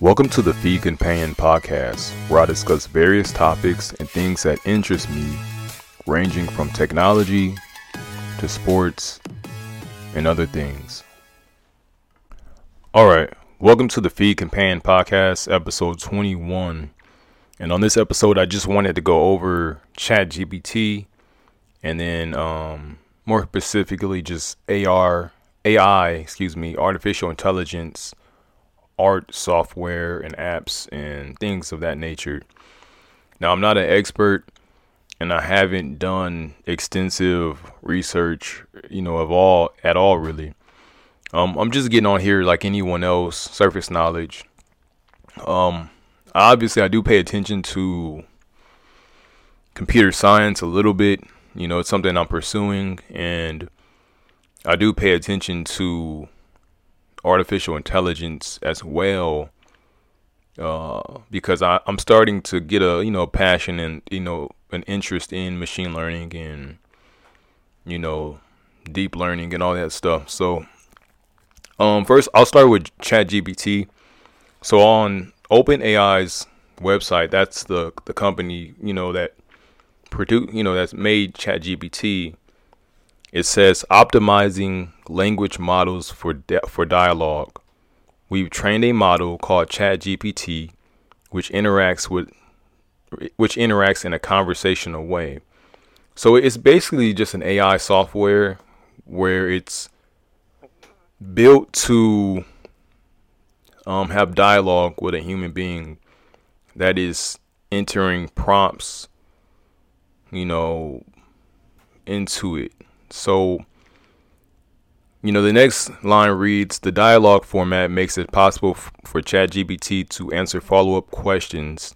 Welcome to the Feed Companion podcast, where I discuss various topics and things that interest me, ranging from technology to sports and other things. All right, welcome to the Feed Companion podcast, episode 21. And on this episode, I just wanted to go over ChatGPT and then um, more specifically just AR, AI, excuse me, artificial intelligence, art software and apps and things of that nature. Now, I'm not an expert and I haven't done extensive research, you know, of all at all really. Um, I'm just getting on here like anyone else, surface knowledge. Um, obviously, I do pay attention to computer science a little bit. You know, it's something I'm pursuing, and I do pay attention to artificial intelligence as well. Uh, because I, I'm starting to get a you know passion and you know an interest in machine learning and you know deep learning and all that stuff. So um, first, I'll start with ChatGPT. So on OpenAI's website, that's the the company you know that produce you know that's made ChatGPT. It says optimizing language models for di- for dialogue. We've trained a model called ChatGPT, which interacts with which interacts in a conversational way. So it's basically just an AI software where it's built to um, have dialogue with a human being that is entering prompts, you know, into it. So, you know, the next line reads The dialogue format makes it possible f- for ChatGPT to answer follow up questions,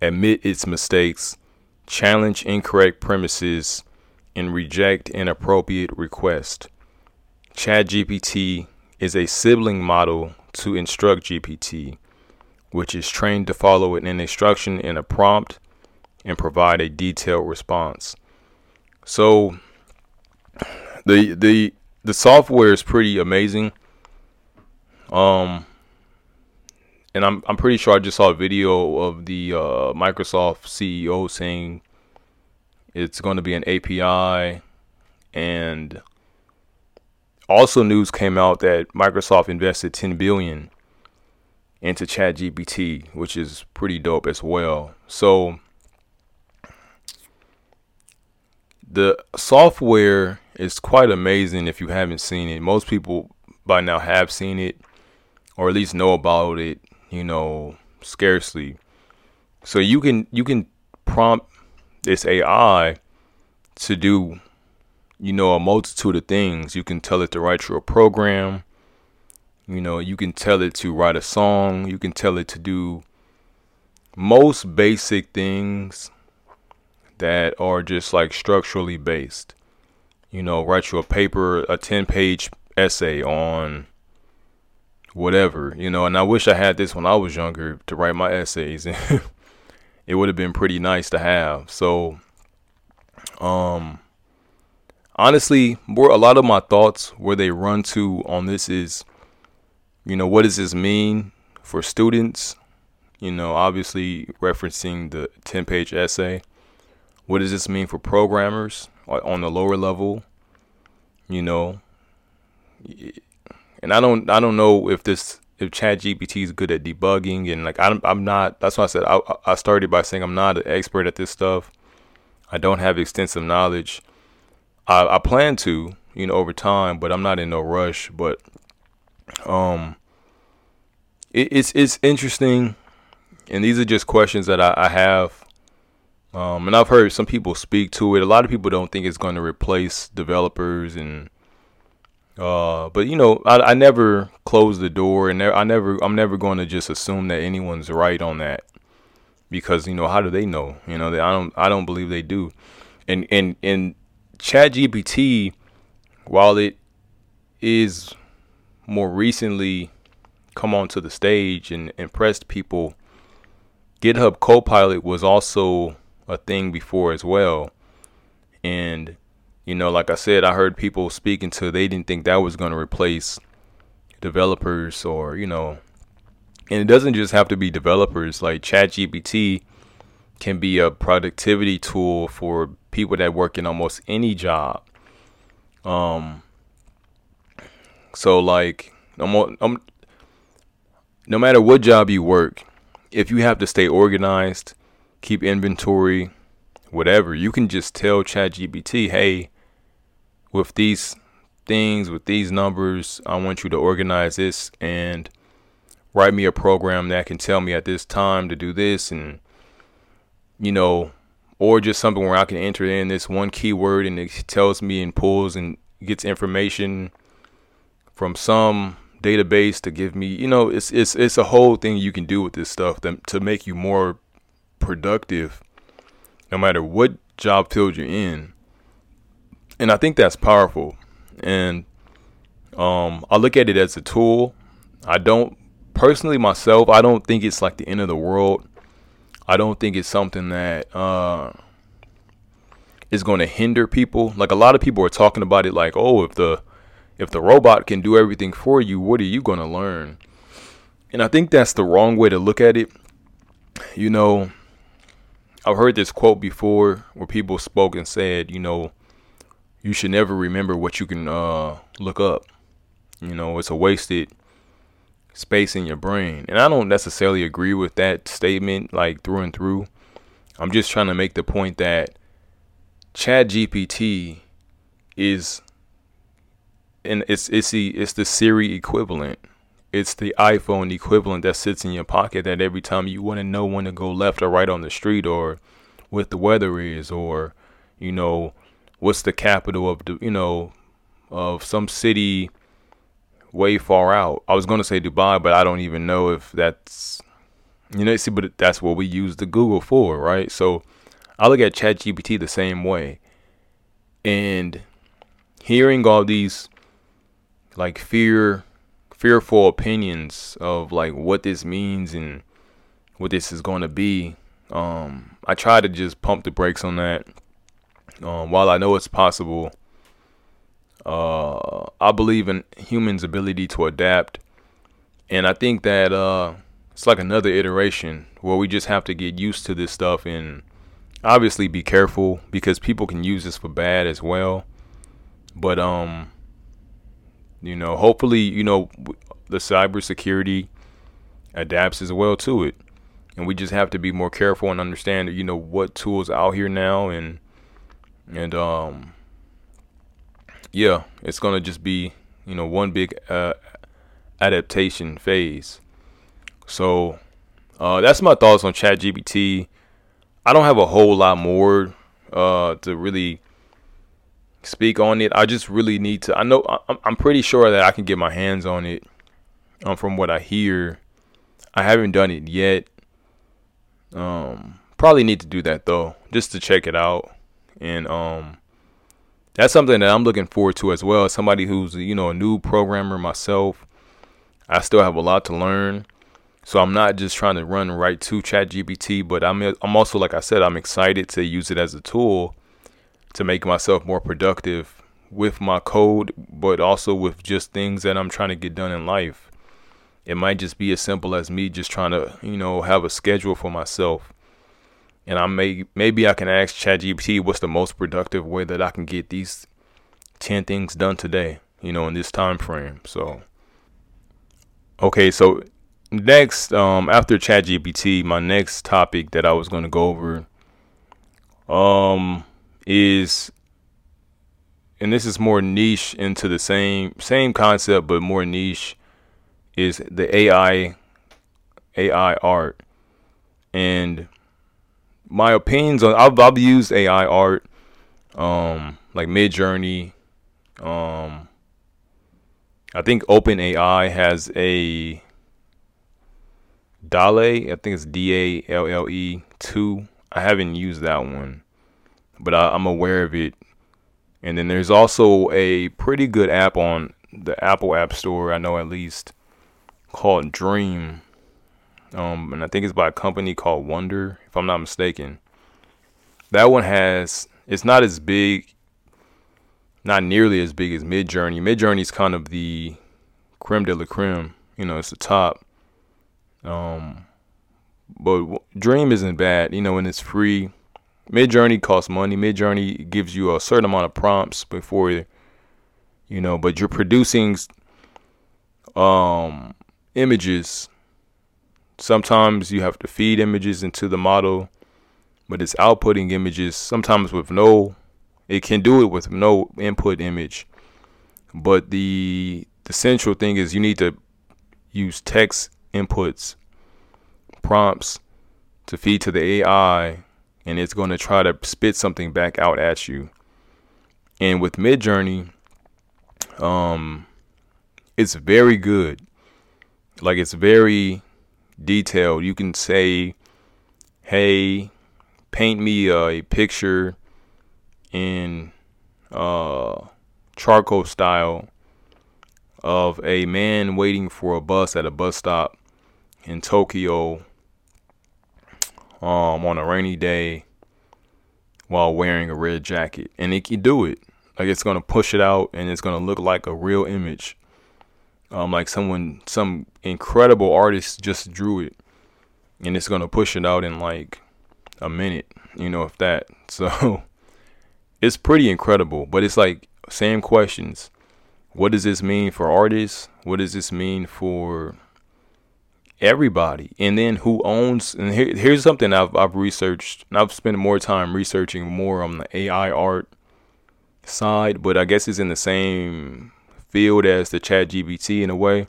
admit its mistakes, challenge incorrect premises, and reject inappropriate requests. ChatGPT is a sibling model to Instruct GPT, which is trained to follow an instruction in a prompt and provide a detailed response. So the the the software is pretty amazing. Um and I'm I'm pretty sure I just saw a video of the uh, Microsoft CEO saying it's going to be an API and also news came out that Microsoft invested 10 billion into ChatGPT, which is pretty dope as well. So the software is quite amazing if you haven't seen it. Most people by now have seen it or at least know about it, you know, scarcely. So you can you can prompt this AI to do you know, a multitude of things. You can tell it to write you a program. You know, you can tell it to write a song. You can tell it to do most basic things that are just like structurally based. You know, write you a paper, a 10 page essay on whatever, you know, and I wish I had this when I was younger to write my essays. it would have been pretty nice to have. So, um, honestly, more a lot of my thoughts where they run to on this is, you know, what does this mean for students? You know, obviously referencing the 10 page essay. What does this mean for programmers on the lower level? You know, and I don't, I don't know if this, if ChatGPT is good at debugging and like I'm, I'm not. That's why I said I, I started by saying I'm not an expert at this stuff. I don't have extensive knowledge I, I plan to, you know, over time, but I'm not in no rush. But um, it, it's it's interesting, and these are just questions that I, I have. Um, and I've heard some people speak to it. A lot of people don't think it's going to replace developers, and uh, but you know, I, I never close the door, and I never, I'm never going to just assume that anyone's right on that, because you know, how do they know? You know, they, I don't, I don't believe they do, and and and ChatGPT, while it is more recently come onto the stage and impressed people, GitHub Copilot was also a thing before as well. And, you know, like I said, I heard people speaking to they didn't think that was going to replace developers or, you know, and it doesn't just have to be developers. Like ChatGPT can be a productivity tool for people that work in almost any job. Um, so like, I'm, I'm, no matter what job you work, if you have to stay organized, keep inventory, whatever, you can just tell ChatGPT, hey, with these things, with these numbers, I want you to organize this and write me a program that can tell me at this time to do this and you know or just something where I can enter in this one keyword and it tells me and pulls and gets information from some database to give me you know it's it's it's a whole thing you can do with this stuff to, to make you more productive no matter what job field you're in and I think that's powerful and um, I look at it as a tool I don't personally myself, I don't think it's like the end of the world. I don't think it's something that uh, is going to hinder people. Like a lot of people are talking about it, like, oh, if the if the robot can do everything for you, what are you going to learn? And I think that's the wrong way to look at it. You know, I've heard this quote before where people spoke and said, you know, you should never remember what you can uh, look up. You know, it's a wasted space in your brain. And I don't necessarily agree with that statement like through and through. I'm just trying to make the point that Chat GPT is and it's it's the it's the Siri equivalent. It's the iPhone equivalent that sits in your pocket that every time you want to know when to go left or right on the street or what the weather is or you know what's the capital of the you know of some city way far out. I was going to say Dubai, but I don't even know if that's you know see, but that's what we use the Google for, right? So I look at ChatGPT the same way, and hearing all these like fear, fearful opinions of like what this means and what this is going to be. Um, I try to just pump the brakes on that. Um, while I know it's possible, uh, I believe in humans' ability to adapt, and I think that uh, it's like another iteration where we just have to get used to this stuff and obviously be careful because people can use this for bad as well. But um, you know, hopefully, you know, the cybersecurity adapts as well to it, and we just have to be more careful and understand, you know, what tools out here now and and um yeah, it's gonna just be you know one big uh, adaptation phase. So uh, that's my thoughts on ChatGPT. I don't have a whole lot more uh, to really speak on it. I just really need to. I know I'm pretty sure that I can get my hands on it. Um, from what I hear, I haven't done it yet. Um, probably need to do that though, just to check it out. And um, that's something that I'm looking forward to as well. As somebody who's you know a new programmer myself, I still have a lot to learn. So I'm not just trying to run right to ChatGPT, but I'm I'm also like I said, I'm excited to use it as a tool to make myself more productive with my code, but also with just things that I'm trying to get done in life. It might just be as simple as me just trying to, you know, have a schedule for myself and I may maybe I can ask ChatGPT what's the most productive way that I can get these ten things done today, you know, in this time frame. So okay, so next, um, after ChatGPT, my next topic that I was going to go over, um, is, and this is more niche into the same same concept, but more niche, is the AI AI art, and my opinions on I've, I've used AI art, um, like Midjourney. Um, I think OpenAI has a DALL-E. I think it's D A L L E two. I haven't used that one, but I, I'm aware of it. And then there's also a pretty good app on the Apple App Store. I know at least called Dream um, and I think it's by a company called Wonder, if I'm not mistaken. That one has it's not as big, not nearly as big as. Midjourney is kind of the creme de la creme. You know, it's the top. Um, but Dream isn't bad, you know, and it's free. Midjourney costs money. Midjourney gives you a certain amount of prompts before, you know, but you're producing um images. Sometimes you have to feed images into the model, but it's outputting images sometimes with no it can do it with no input image. But the the central thing is you need to use text inputs, prompts to feed to the AI and it's going to try to spit something back out at you. And with Midjourney, um, it's very good. Like it's very detailed. You can say, "Hey, paint me a picture in uh, charcoal style of a man waiting for a bus at a bus stop in Tokyo um, on a rainy day while wearing a red jacket. And it can do it. Like it's gonna push it out and it's gonna look like a real image. Um, like someone some incredible artist just drew it. And it's gonna push it out in like a minute, you know, if that. So it's pretty incredible. But it's like same questions. What does this mean for artists? What does this mean for everybody and then who owns and here, here's something I've, I've researched and I've spent more time researching more on the AI art side but I guess it's in the same field as the chat GBT in a way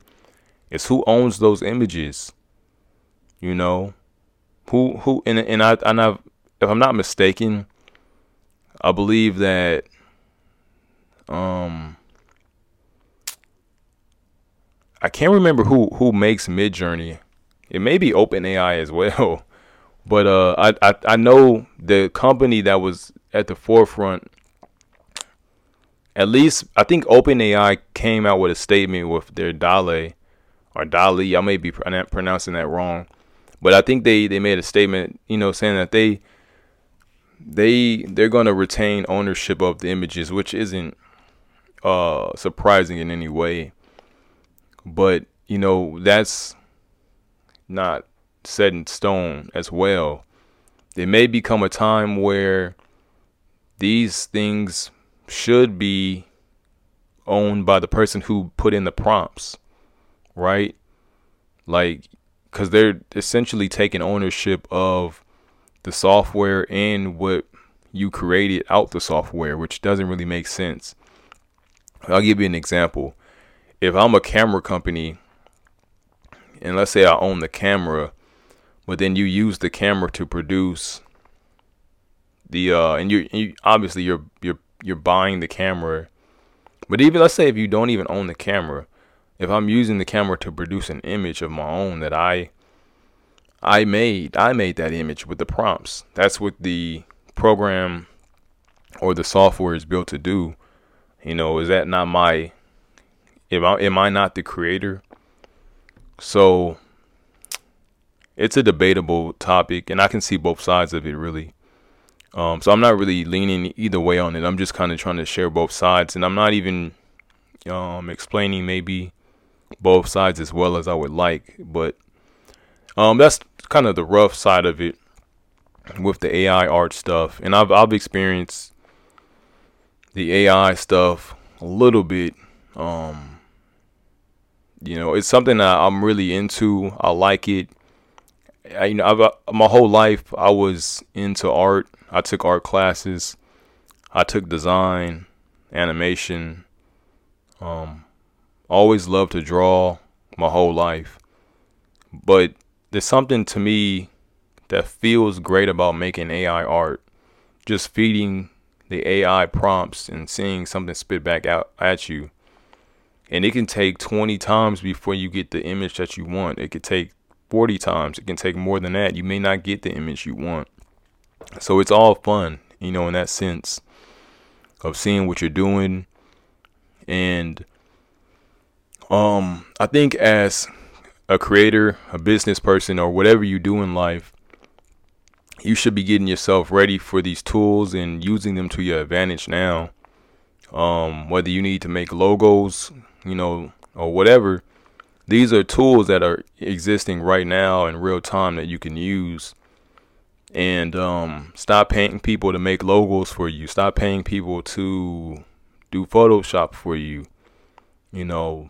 it's who owns those images you know who who and, and I and I've if I'm not mistaken I believe that um I can't remember who who makes Midjourney. It may be OpenAI as well, but uh, I, I I know the company that was at the forefront. At least I think OpenAI came out with a statement with their DALL-E or DALL-E. I may be pronouncing that wrong, but I think they they made a statement, you know, saying that they they they're going to retain ownership of the images, which isn't uh surprising in any way. But, you know, that's not set in stone as well. There may become a time where these things should be owned by the person who put in the prompts, right? Like, because they're essentially taking ownership of the software and what you created out the software, which doesn't really make sense. I'll give you an example if I'm a camera company and let's say I own the camera, but then you use the camera to produce the uh and you, you obviously you're you're you're buying the camera. But even let's say if you don't even own the camera, if I'm using the camera to produce an image of my own that I I made, I made that image with the prompts. That's what the program or the software is built to do. You know, is that not my Am I, am I not the creator? So it's a debatable topic, and I can see both sides of it really. Um, so I'm not really leaning either way on it. I'm just kind of trying to share both sides, and I'm not even um, explaining maybe both sides as well as I would like. But um, that's kind of the rough side of it with the AI art stuff, and I've I've experienced the AI stuff a little bit. Um, you know, it's something I'm really into. I like it. I, you know, I've, uh, my whole life I was into art. I took art classes. I took design, animation. Um, always loved to draw my whole life. But there's something to me that feels great about making AI art. Just feeding the AI prompts and seeing something spit back out at you and it can take 20 times before you get the image that you want. It could take 40 times. It can take more than that. You may not get the image you want. So it's all fun, you know, in that sense of seeing what you're doing. And um I think as a creator, a business person or whatever you do in life, you should be getting yourself ready for these tools and using them to your advantage now. Um, whether you need to make logos, you know, or whatever, these are tools that are existing right now in real time that you can use. And um, stop paying people to make logos for you. Stop paying people to do photoshop for you. You know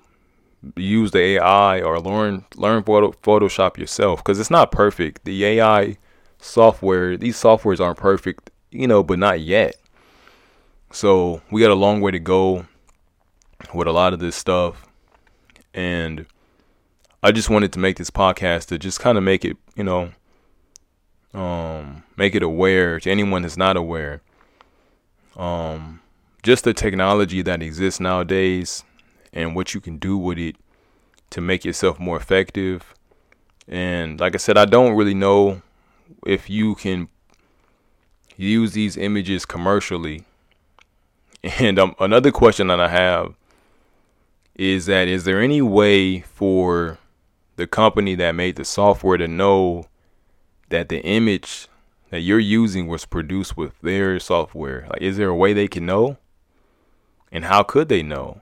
use the ai or learn learn photo, photoshop yourself. Because it's not perfect. The ai software these softwares aren't perfect you know but not yet so we got a long way to go with a lot of this stuff and I just wanted to make this podcast to just kind of make it, you know, um, make it aware to anyone that's not aware. Um, just the technology that exists nowadays and what you can do with it to make yourself more effective. And like I said, I don't really know if you can use these images commercially. And um, another question that I have is that is there any way for the company that made the software to know that the image that you're using was produced with their software? Like, is there a way they can know? And how could they know?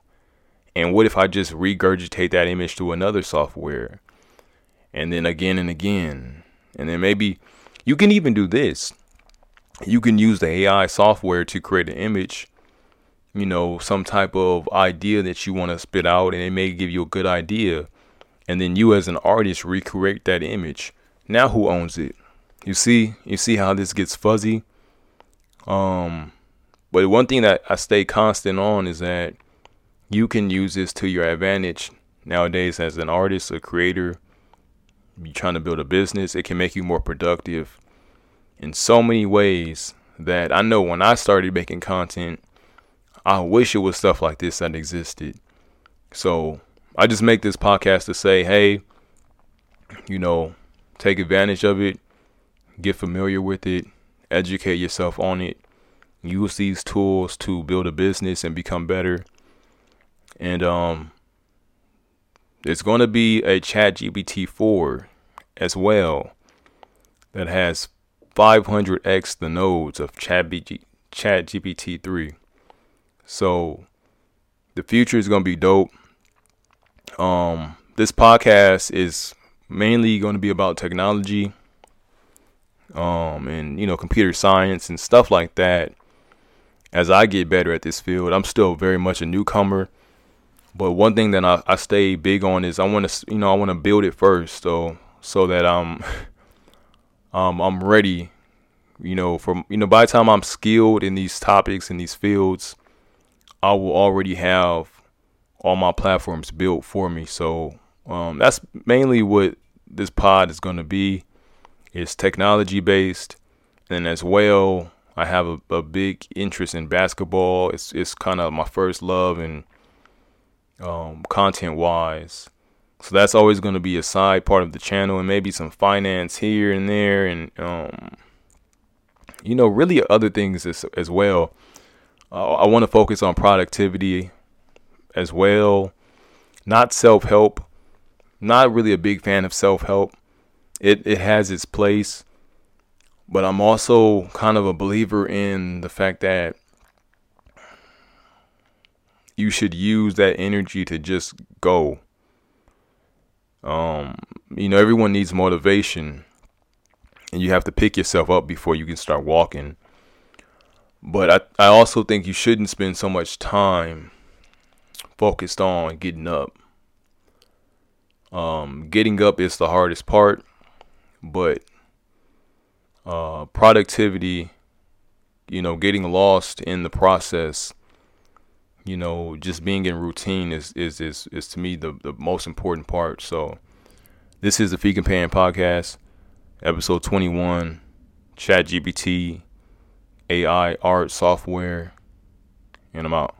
And what if I just regurgitate that image to another software? And then again and again. And then maybe you can even do this. You can use the AI software to create an image, you know, some type of idea that you want to spit out, and it may give you a good idea and then you as an artist recreate that image. Now who owns it? You see, you see how this gets fuzzy. Um, but one thing that I stay constant on is that you can use this to your advantage nowadays as an artist, a creator. You're trying to build a business. It can make you more productive in so many ways that I know when I started making content, I wish it was stuff like this that existed. So I just make this podcast to say, hey, you know, take advantage of it, get familiar with it, educate yourself on it, use these tools to build a business and become better. And um it's going to be a Chat GPT 4 as well that has 500x the nodes of Chat, BG, Chat GPT 3. So the future is going to be dope. Um, this podcast is mainly going to be about technology, um, and you know, computer science and stuff like that. As I get better at this field, I'm still very much a newcomer. But one thing that I, I stay big on is I want to, you know, I want to build it first, so so that I'm, um, I'm ready. You know, from you know, by the time I'm skilled in these topics in these fields, I will already have all my platforms built for me. So um, that's mainly what this pod is going to be. It's technology based, and as well, I have a, a big interest in basketball. It's it's kind of my first love and um, content wise. So that's always going to be a side part of the channel, and maybe some finance here and there, and um, you know, really other things as as well. Uh, I want to focus on productivity as well. Not self help. Not really a big fan of self help. It it has its place, but I'm also kind of a believer in the fact that you should use that energy to just go. Um, you know, everyone needs motivation, and you have to pick yourself up before you can start walking. But I, I also think you shouldn't spend so much time focused on getting up. Um, getting up is the hardest part, but uh, productivity, you know, getting lost in the process, you know, just being in routine is is is, is to me the, the most important part. So this is the Feed Companion podcast, episode 21, Chat GPT, AI art software, and I'm out.